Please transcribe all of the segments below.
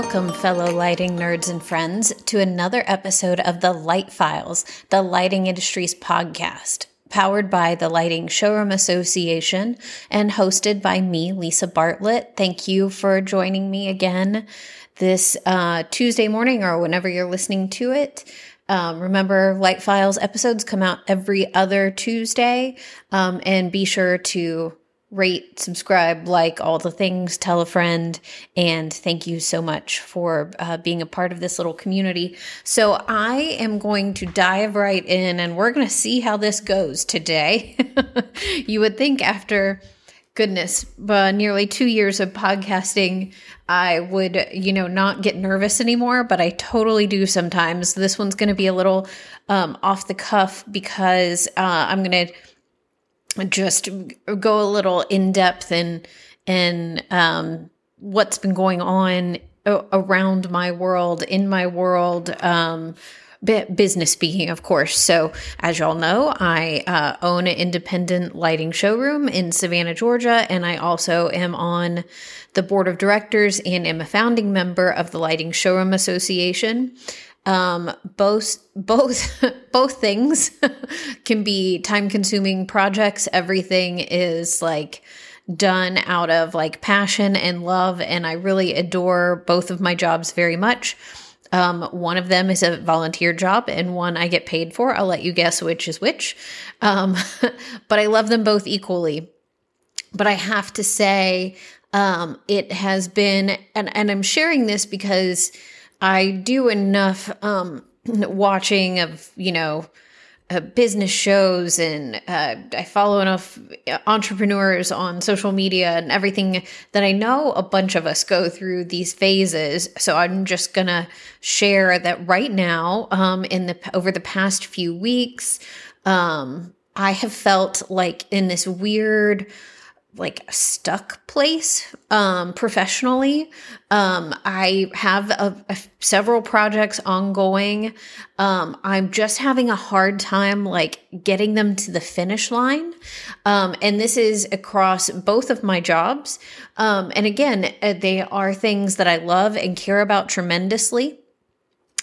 Welcome, fellow lighting nerds and friends, to another episode of the Light Files, the lighting industry's podcast, powered by the Lighting Showroom Association and hosted by me, Lisa Bartlett. Thank you for joining me again this uh, Tuesday morning or whenever you're listening to it. Um, remember, Light Files episodes come out every other Tuesday, um, and be sure to rate, subscribe, like all the things, tell a friend, and thank you so much for uh, being a part of this little community. So, I am going to dive right in and we're going to see how this goes today. you would think after goodness, uh, nearly two years of podcasting, I would, you know, not get nervous anymore, but I totally do sometimes. This one's going to be a little um, off the cuff because uh, I'm going to just go a little in depth in in um, what's been going on around my world, in my world. Um, business speaking, of course. So, as y'all know, I uh, own an independent lighting showroom in Savannah, Georgia, and I also am on the board of directors and am a founding member of the Lighting Showroom Association. Um, both both both things can be time consuming projects. Everything is like done out of like passion and love, and I really adore both of my jobs very much. Um, one of them is a volunteer job, and one I get paid for. I'll let you guess which is which. Um, but I love them both equally. But I have to say, um, it has been, and, and I'm sharing this because I do enough um, watching of, you know, uh, business shows and uh, I follow enough entrepreneurs on social media and everything that I know a bunch of us go through these phases. So I'm just gonna share that right now, um, in the over the past few weeks, um, I have felt like in this weird like a stuck place um, professionally. Um, I have a, a, several projects ongoing. Um, I'm just having a hard time like getting them to the finish line. Um, and this is across both of my jobs. Um, and again, uh, they are things that I love and care about tremendously.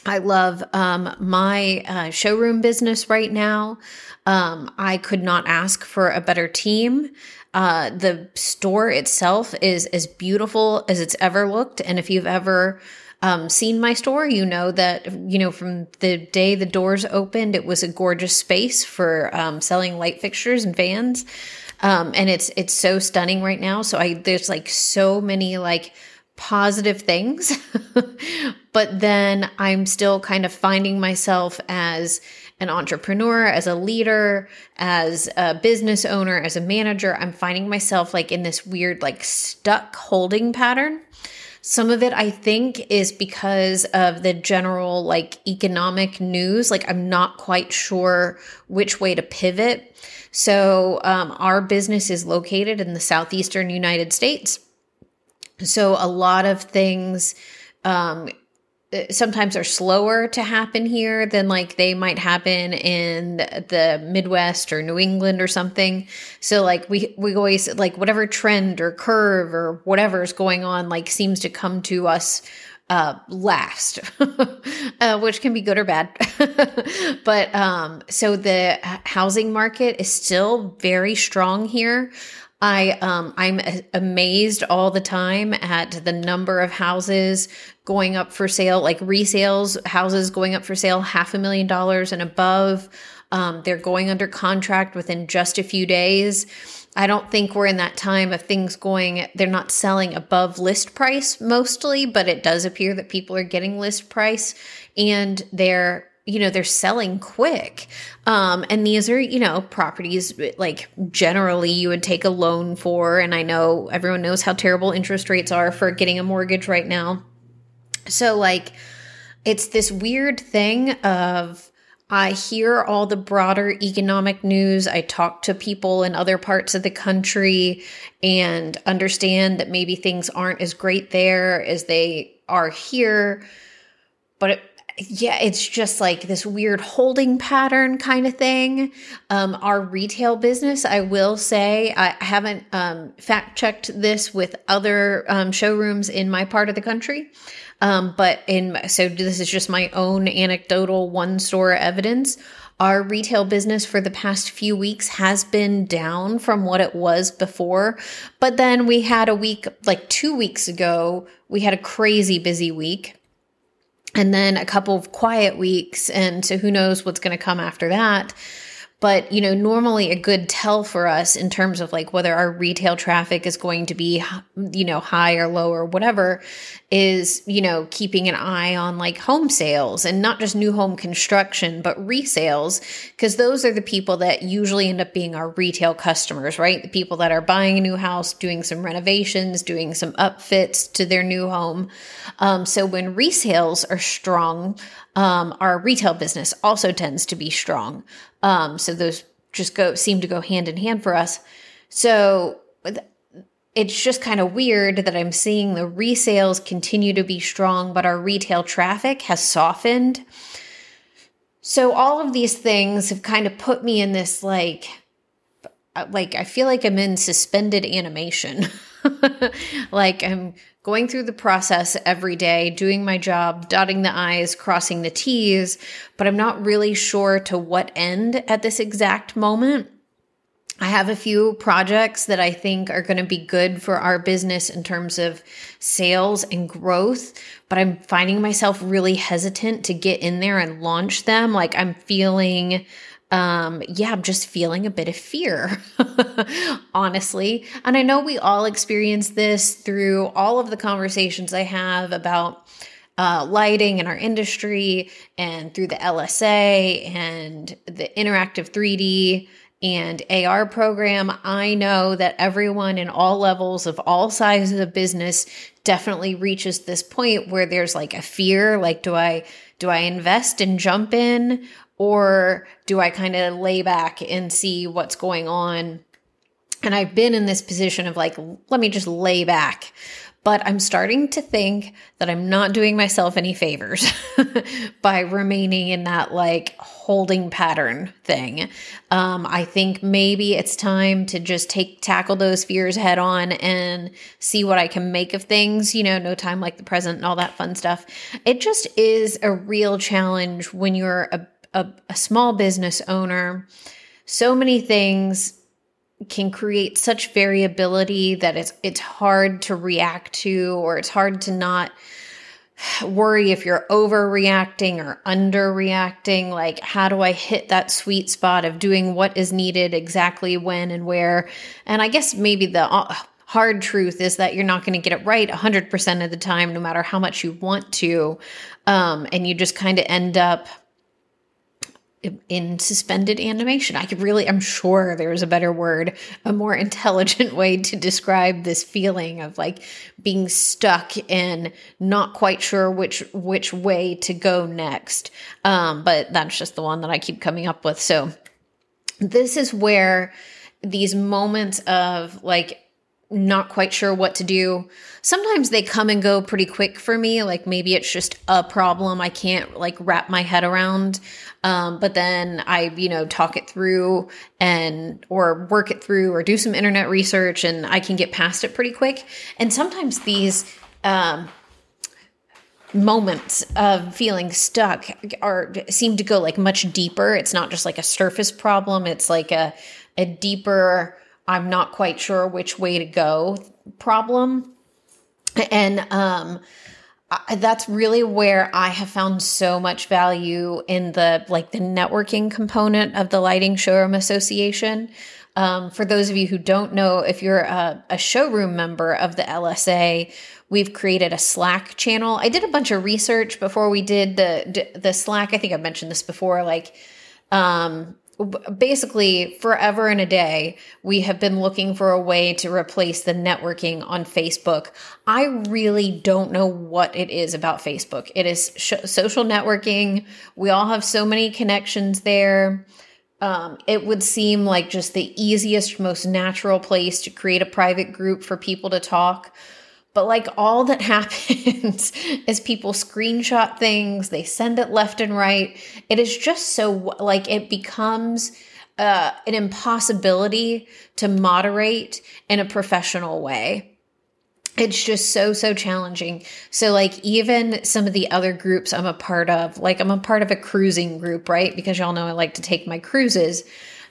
I love um, my uh, showroom business right now. Um, I could not ask for a better team. Uh, the store itself is as beautiful as it's ever looked. And if you've ever um, seen my store, you know that, you know, from the day the doors opened, it was a gorgeous space for um, selling light fixtures and fans. Um, and it's, it's so stunning right now. So I, there's like so many like positive things, but then I'm still kind of finding myself as, an entrepreneur, as a leader, as a business owner, as a manager, I'm finding myself like in this weird, like stuck holding pattern. Some of it, I think, is because of the general like economic news. Like, I'm not quite sure which way to pivot. So, um, our business is located in the southeastern United States. So, a lot of things um, sometimes are slower to happen here than like they might happen in the Midwest or New England or something. So like we we always like whatever trend or curve or whatever is going on like seems to come to us uh, last, uh, which can be good or bad. but um, so the housing market is still very strong here. I um, I'm amazed all the time at the number of houses going up for sale, like resales, houses going up for sale, half a million dollars and above. Um, they're going under contract within just a few days. I don't think we're in that time of things going, they're not selling above list price mostly, but it does appear that people are getting list price and they're you know they're selling quick um and these are you know properties like generally you would take a loan for and i know everyone knows how terrible interest rates are for getting a mortgage right now so like it's this weird thing of I hear all the broader economic news. I talk to people in other parts of the country and understand that maybe things aren't as great there as they are here. But it, yeah, it's just like this weird holding pattern kind of thing. Um, our retail business, I will say, I haven't um, fact checked this with other um, showrooms in my part of the country. Um, but in so this is just my own anecdotal one store evidence. Our retail business for the past few weeks has been down from what it was before. But then we had a week, like two weeks ago, we had a crazy busy week and then a couple of quiet weeks. And so who knows what's going to come after that. But, you know, normally a good tell for us in terms of like whether our retail traffic is going to be, you know, high or low or whatever is, you know, keeping an eye on like home sales and not just new home construction, but resales, because those are the people that usually end up being our retail customers, right? The people that are buying a new house, doing some renovations, doing some upfits to their new home. Um, so when resales are strong, um, our retail business also tends to be strong. Um, so those just go seem to go hand in hand for us. So it's just kind of weird that I'm seeing the resales continue to be strong, but our retail traffic has softened. So all of these things have kind of put me in this like like I feel like I'm in suspended animation. like I'm going through the process every day, doing my job, dotting the I's, crossing the T's, but I'm not really sure to what end at this exact moment. I have a few projects that I think are going to be good for our business in terms of sales and growth, but I'm finding myself really hesitant to get in there and launch them. Like I'm feeling um, yeah, I'm just feeling a bit of fear, honestly. And I know we all experience this through all of the conversations I have about uh, lighting in our industry and through the LSA and the interactive 3D and AR program. I know that everyone in all levels of all sizes of business definitely reaches this point where there's like a fear like do I do I invest and jump in or do I kind of lay back and see what's going on? And I've been in this position of like, let me just lay back. But I'm starting to think that I'm not doing myself any favors by remaining in that like holding pattern thing. Um, I think maybe it's time to just take tackle those fears head on and see what I can make of things. You know, no time like the present and all that fun stuff. It just is a real challenge when you're a a, a small business owner, so many things can create such variability that it's it's hard to react to or it's hard to not worry if you're overreacting or underreacting. Like how do i hit that sweet spot of doing what is needed exactly when and where? And i guess maybe the uh, hard truth is that you're not going to get it right 100% of the time no matter how much you want to um, and you just kind of end up in suspended animation. I could really, I'm sure there's a better word, a more intelligent way to describe this feeling of like being stuck and not quite sure which which way to go next. Um, but that's just the one that I keep coming up with. So this is where these moments of like not quite sure what to do. Sometimes they come and go pretty quick for me. Like maybe it's just a problem I can't like wrap my head around. Um, but then I, you know, talk it through and or work it through or do some internet research and I can get past it pretty quick. And sometimes these um, moments of feeling stuck are seem to go like much deeper. It's not just like a surface problem. It's like a a deeper I'm not quite sure which way to go problem. And um, I, that's really where I have found so much value in the like the networking component of the Lighting Showroom Association. Um, for those of you who don't know, if you're a, a, showroom member of the LSA, we've created a Slack channel. I did a bunch of research before we did the the Slack. I think I've mentioned this before. Like, um, basically forever and a day we have been looking for a way to replace the networking on facebook. I really don't know what it is about facebook. It is sh- social networking. We all have so many connections there. Um, it would seem like just the easiest most natural place to create a private group for people to talk But like all that happens is people screenshot things, they send it left and right. It is just so like it becomes uh, an impossibility to moderate in a professional way. It's just so so challenging. So like even some of the other groups i'm a part of like i'm a part of a cruising group right? Because y'all know i like to take my cruises.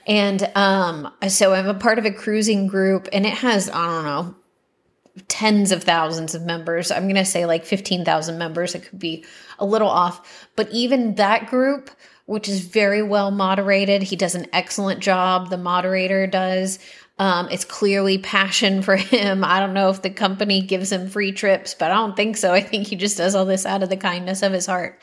And um so i'm a part of a cruising group and it has i don't know tens of thousands of members i'm going to say like 15,000 members it could be a little off but even that group which is very well moderated he does an excellent job the moderator does um, it's clearly passion for him. I don't know if the company gives him free trips, but I don't think so. I think he just does all this out of the kindness of his heart.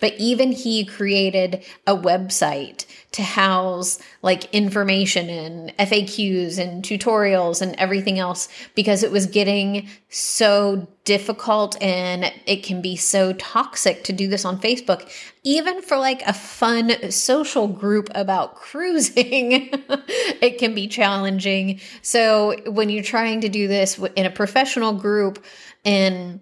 But even he created a website to house like information and FAQs and tutorials and everything else because it was getting so difficult and it can be so toxic to do this on Facebook. Even for like a fun social group about cruising, it can be challenging. So when you're trying to do this in a professional group and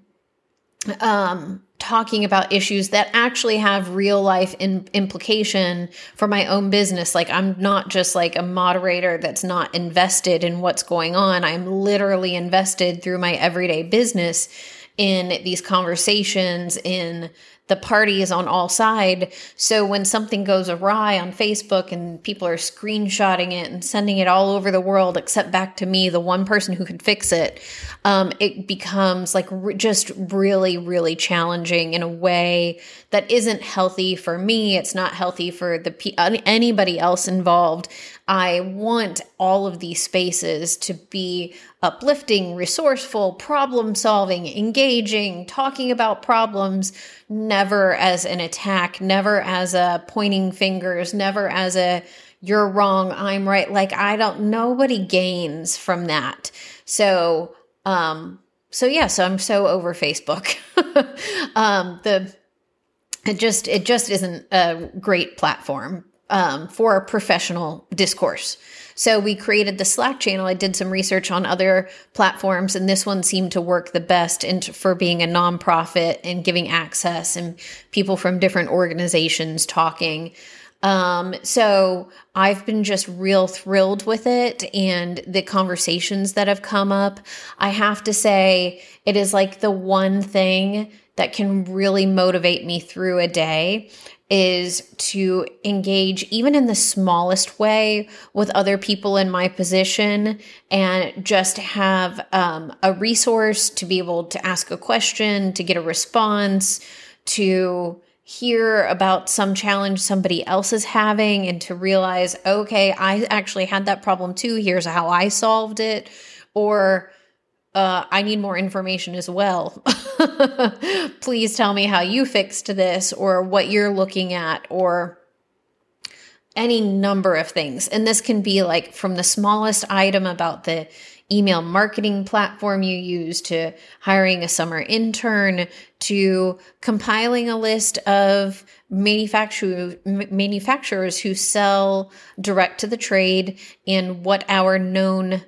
um talking about issues that actually have real life in, implication for my own business. Like I'm not just like a moderator that's not invested in what's going on. I'm literally invested through my everyday business in these conversations in the party is on all side. So when something goes awry on Facebook and people are screenshotting it and sending it all over the world, except back to me, the one person who can fix it, um, it becomes like re- just really, really challenging in a way that isn't healthy for me. It's not healthy for the anybody else involved. I want all of these spaces to be uplifting, resourceful, problem solving, engaging, talking about problems, never as an attack, never as a pointing fingers, never as a you're wrong, I'm right. Like I don't nobody gains from that. So um so yeah, so I'm so over Facebook. um the it just it just isn't a great platform um, for professional discourse. So we created the Slack channel. I did some research on other platforms, and this one seemed to work the best into, for being a nonprofit and giving access and people from different organizations talking. Um, so I've been just real thrilled with it and the conversations that have come up. I have to say, it is like the one thing that can really motivate me through a day is to engage even in the smallest way with other people in my position and just have um, a resource to be able to ask a question, to get a response, to hear about some challenge somebody else is having and to realize, okay, I actually had that problem too. Here's how I solved it. Or, uh, I need more information as well. Please tell me how you fixed this or what you're looking at or any number of things. And this can be like from the smallest item about the email marketing platform you use to hiring a summer intern to compiling a list of manufacturer, manufacturers who sell direct to the trade and what our known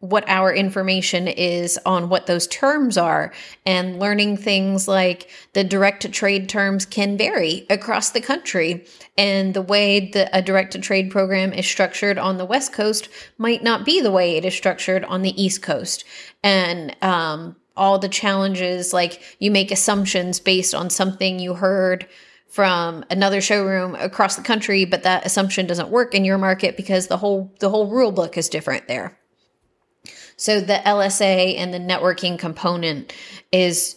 what our information is on what those terms are. And learning things like the direct to trade terms can vary across the country. And the way that a direct to trade program is structured on the west coast might not be the way it is structured on the east coast. And um, all the challenges like you make assumptions based on something you heard from another showroom across the country but that assumption doesn't work in your market because the whole the whole rule book is different there so the LSA and the networking component is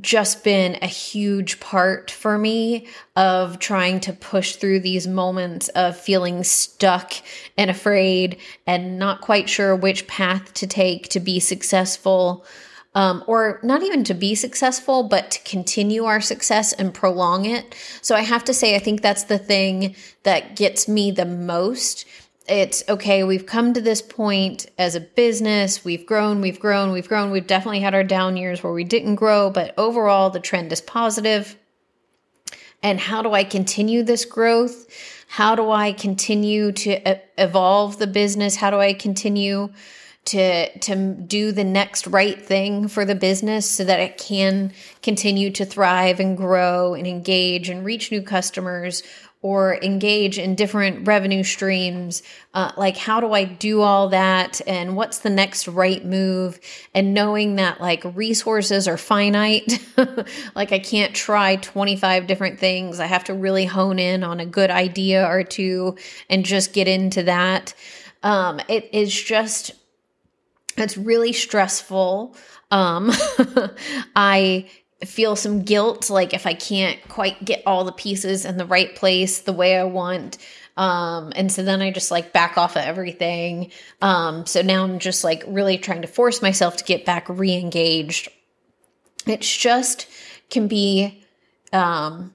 just been a huge part for me of trying to push through these moments of feeling stuck and afraid and not quite sure which path to take to be successful. Um, or not even to be successful, but to continue our success and prolong it. So I have to say, I think that's the thing that gets me the most it's okay, we've come to this point as a business, we've grown, we've grown, we've grown. We've definitely had our down years where we didn't grow, but overall the trend is positive. And how do I continue this growth? How do I continue to evolve the business? How do I continue to to do the next right thing for the business so that it can continue to thrive and grow and engage and reach new customers or engage in different revenue streams. Uh, like, how do I do all that? And what's the next right move? And knowing that like resources are finite, like I can't try 25 different things. I have to really hone in on a good idea or two and just get into that. Um, it is just, it's really stressful. Um, I feel some guilt like if I can't quite get all the pieces in the right place the way I want. Um, and so then I just like back off of everything. Um, so now I'm just like really trying to force myself to get back re engaged. It's just can be, um,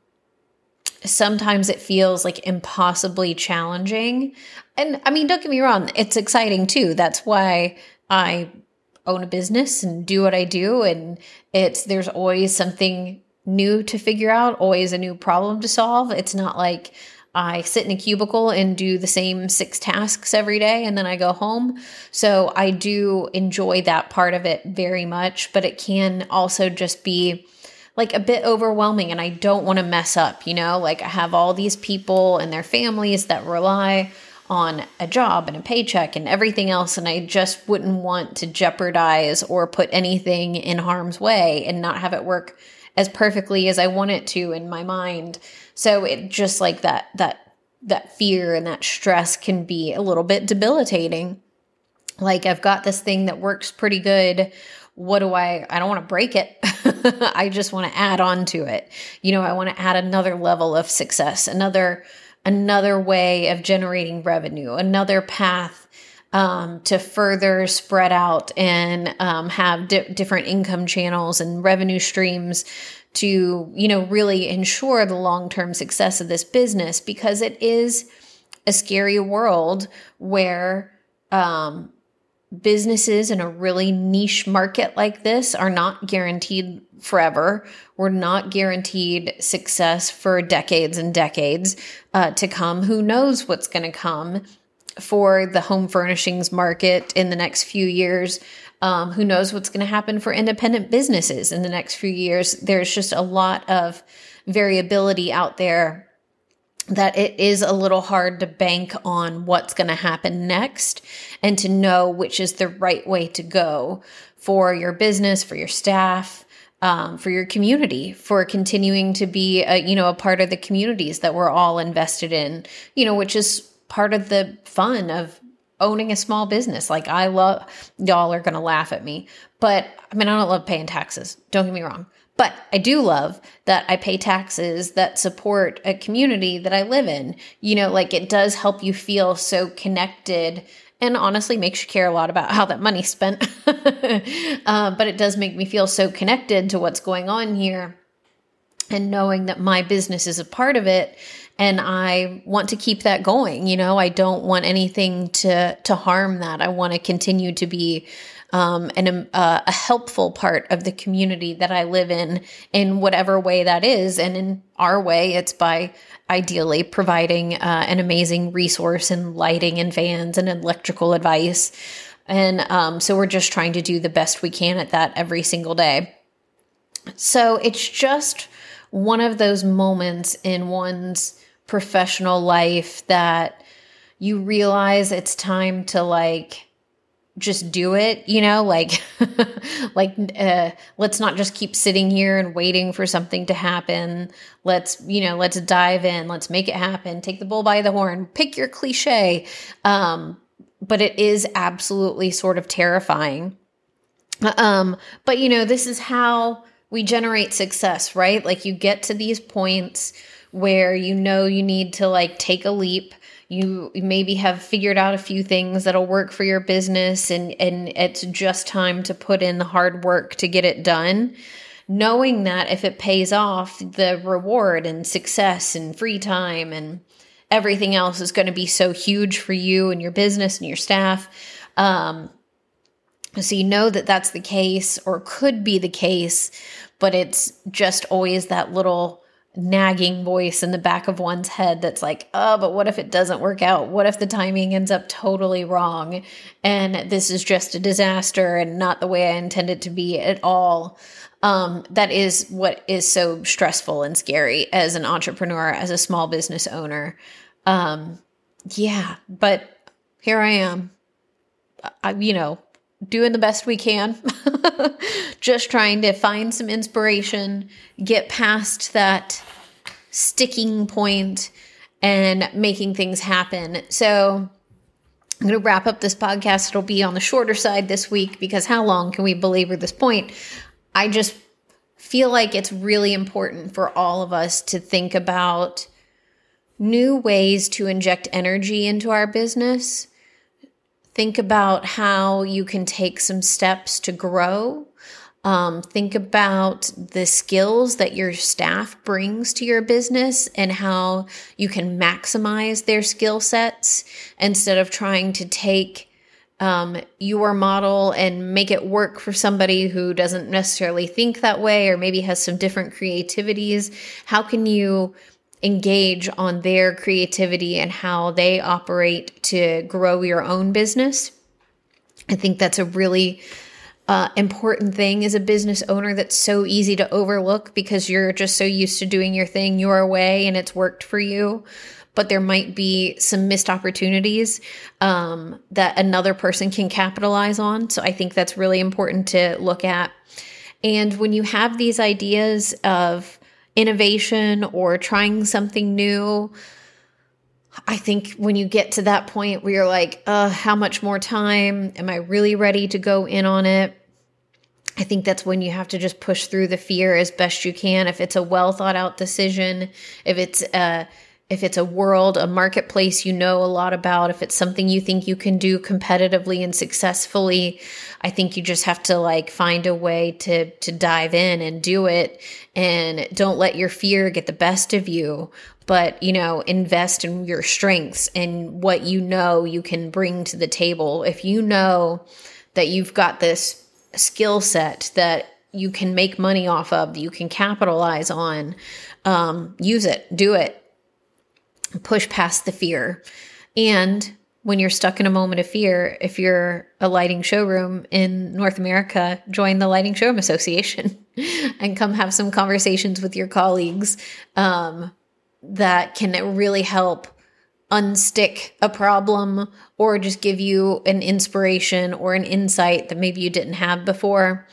sometimes it feels like impossibly challenging. And I mean, don't get me wrong, it's exciting too. That's why I own a business and do what I do. And it's, there's always something new to figure out, always a new problem to solve. It's not like I sit in a cubicle and do the same six tasks every day and then I go home. So I do enjoy that part of it very much, but it can also just be like a bit overwhelming and I don't want to mess up, you know? Like I have all these people and their families that rely on a job and a paycheck and everything else. And I just wouldn't want to jeopardize or put anything in harm's way and not have it work as perfectly as I want it to in my mind. So it just like that, that, that fear and that stress can be a little bit debilitating. Like I've got this thing that works pretty good. What do I, I don't want to break it. I just want to add on to it. You know, I want to add another level of success, another, another way of generating revenue, another path um, to further spread out and um, have di- different income channels and revenue streams to, you know, really ensure the long term success of this business because it is a scary world where um, businesses in a really niche market like this are not guaranteed forever. We're not guaranteed success for decades and decades uh, to come. Who knows what's going to come for the home furnishings market in the next few years? Um, who knows what's going to happen for independent businesses in the next few years? There's just a lot of variability out there that it is a little hard to bank on what's going to happen next and to know which is the right way to go for your business, for your staff, um, for your community, for continuing to be a, you know a part of the communities that we're all invested in, you know, which is part of the fun of owning a small business. Like I love y'all are going to laugh at me, but I mean I don't love paying taxes. Don't get me wrong. But I do love that I pay taxes that support a community that I live in. You know, like it does help you feel so connected and honestly makes you care a lot about how that money's spent. uh, but it does make me feel so connected to what's going on here and knowing that my business is a part of it and I want to keep that going. You know, I don't want anything to to harm that. I want to continue to be um, and uh, a helpful part of the community that I live in, in whatever way that is. And in our way, it's by ideally providing uh, an amazing resource in lighting and fans and electrical advice. And um, so we're just trying to do the best we can at that every single day. So it's just one of those moments in one's professional life that you realize it's time to like just do it you know like like uh, let's not just keep sitting here and waiting for something to happen. Let's you know let's dive in. Let's make it happen. Take the bull by the horn. Pick your cliche. Um but it is absolutely sort of terrifying. Um but you know this is how we generate success right? Like you get to these points where you know you need to like take a leap you maybe have figured out a few things that'll work for your business and and it's just time to put in the hard work to get it done. Knowing that if it pays off the reward and success and free time and everything else is going to be so huge for you and your business and your staff. Um, so you know that that's the case or could be the case but it's just always that little nagging voice in the back of one's head that's like, oh, but what if it doesn't work out? What if the timing ends up totally wrong and this is just a disaster and not the way I intended to be at all? Um, that is what is so stressful and scary as an entrepreneur, as a small business owner. Um, yeah, but here I am, I, you know, doing the best we can, just trying to find some inspiration, get past that sticking point, and making things happen. So, I'm going to wrap up this podcast. It'll be on the shorter side this week because how long can we belabor this point? I just feel like it's really important for all of us to think about new ways to inject energy into our business. Think about how you can take some steps to grow. Um, think about the skills that your staff brings to your business and how you can maximize their skill sets instead of trying to take um, your model and make it work for somebody who doesn't necessarily think that way or maybe has some different creativities? How can you engage on their creativity and how they operate to grow your own business? I think that's a really uh, important thing as a business owner that's so easy to overlook because you're just so used to doing your thing your way and it's worked for you but there might be some missed opportunities um, that another person can capitalize on. So I think that's really important to look at. And when you have these ideas of innovation or trying something new, I think when you get to that point where you're like, uh, how much more time? Am I really ready to go in on it? I think that's when you have to just push through the fear as best you can. If it's a well thought out decision, if it's a if it's a world, a marketplace you know a lot about, if it's something you think you can do competitively and successfully, I think you just have to like find a way to to dive in and do it and don't let your fear get the best of you, but you know, invest in your strengths and what you know you can bring to the table. If you know that you've got this skill set that you can make money off of, that you can capitalize on, um, use it, do it push past the fear. And when you're stuck in a moment of fear, if you're a lighting showroom in North America, join the Lighting Showroom Association and come have some conversations with your colleagues um, that can really help unstick a problem or just give you an inspiration or an insight that maybe you didn't have before.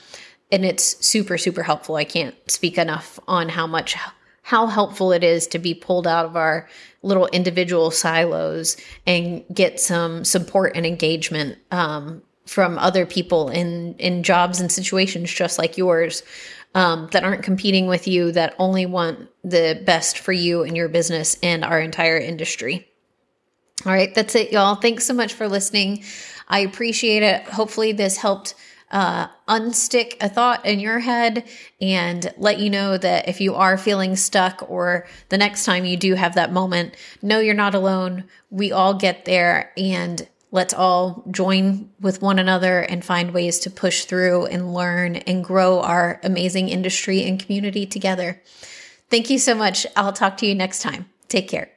And it's super, super helpful. I can't speak enough on how much how helpful it is to be pulled out of our little individual silos and get some support and engagement um, from other people in in jobs and situations just like yours um, that aren't competing with you that only want the best for you and your business and our entire industry. All right that's it y'all. Thanks so much for listening. I appreciate it. Hopefully this helped uh, unstick a thought in your head and let you know that if you are feeling stuck or the next time you do have that moment, know you're not alone. We all get there and let's all join with one another and find ways to push through and learn and grow our amazing industry and community together. Thank you so much. I'll talk to you next time. Take care.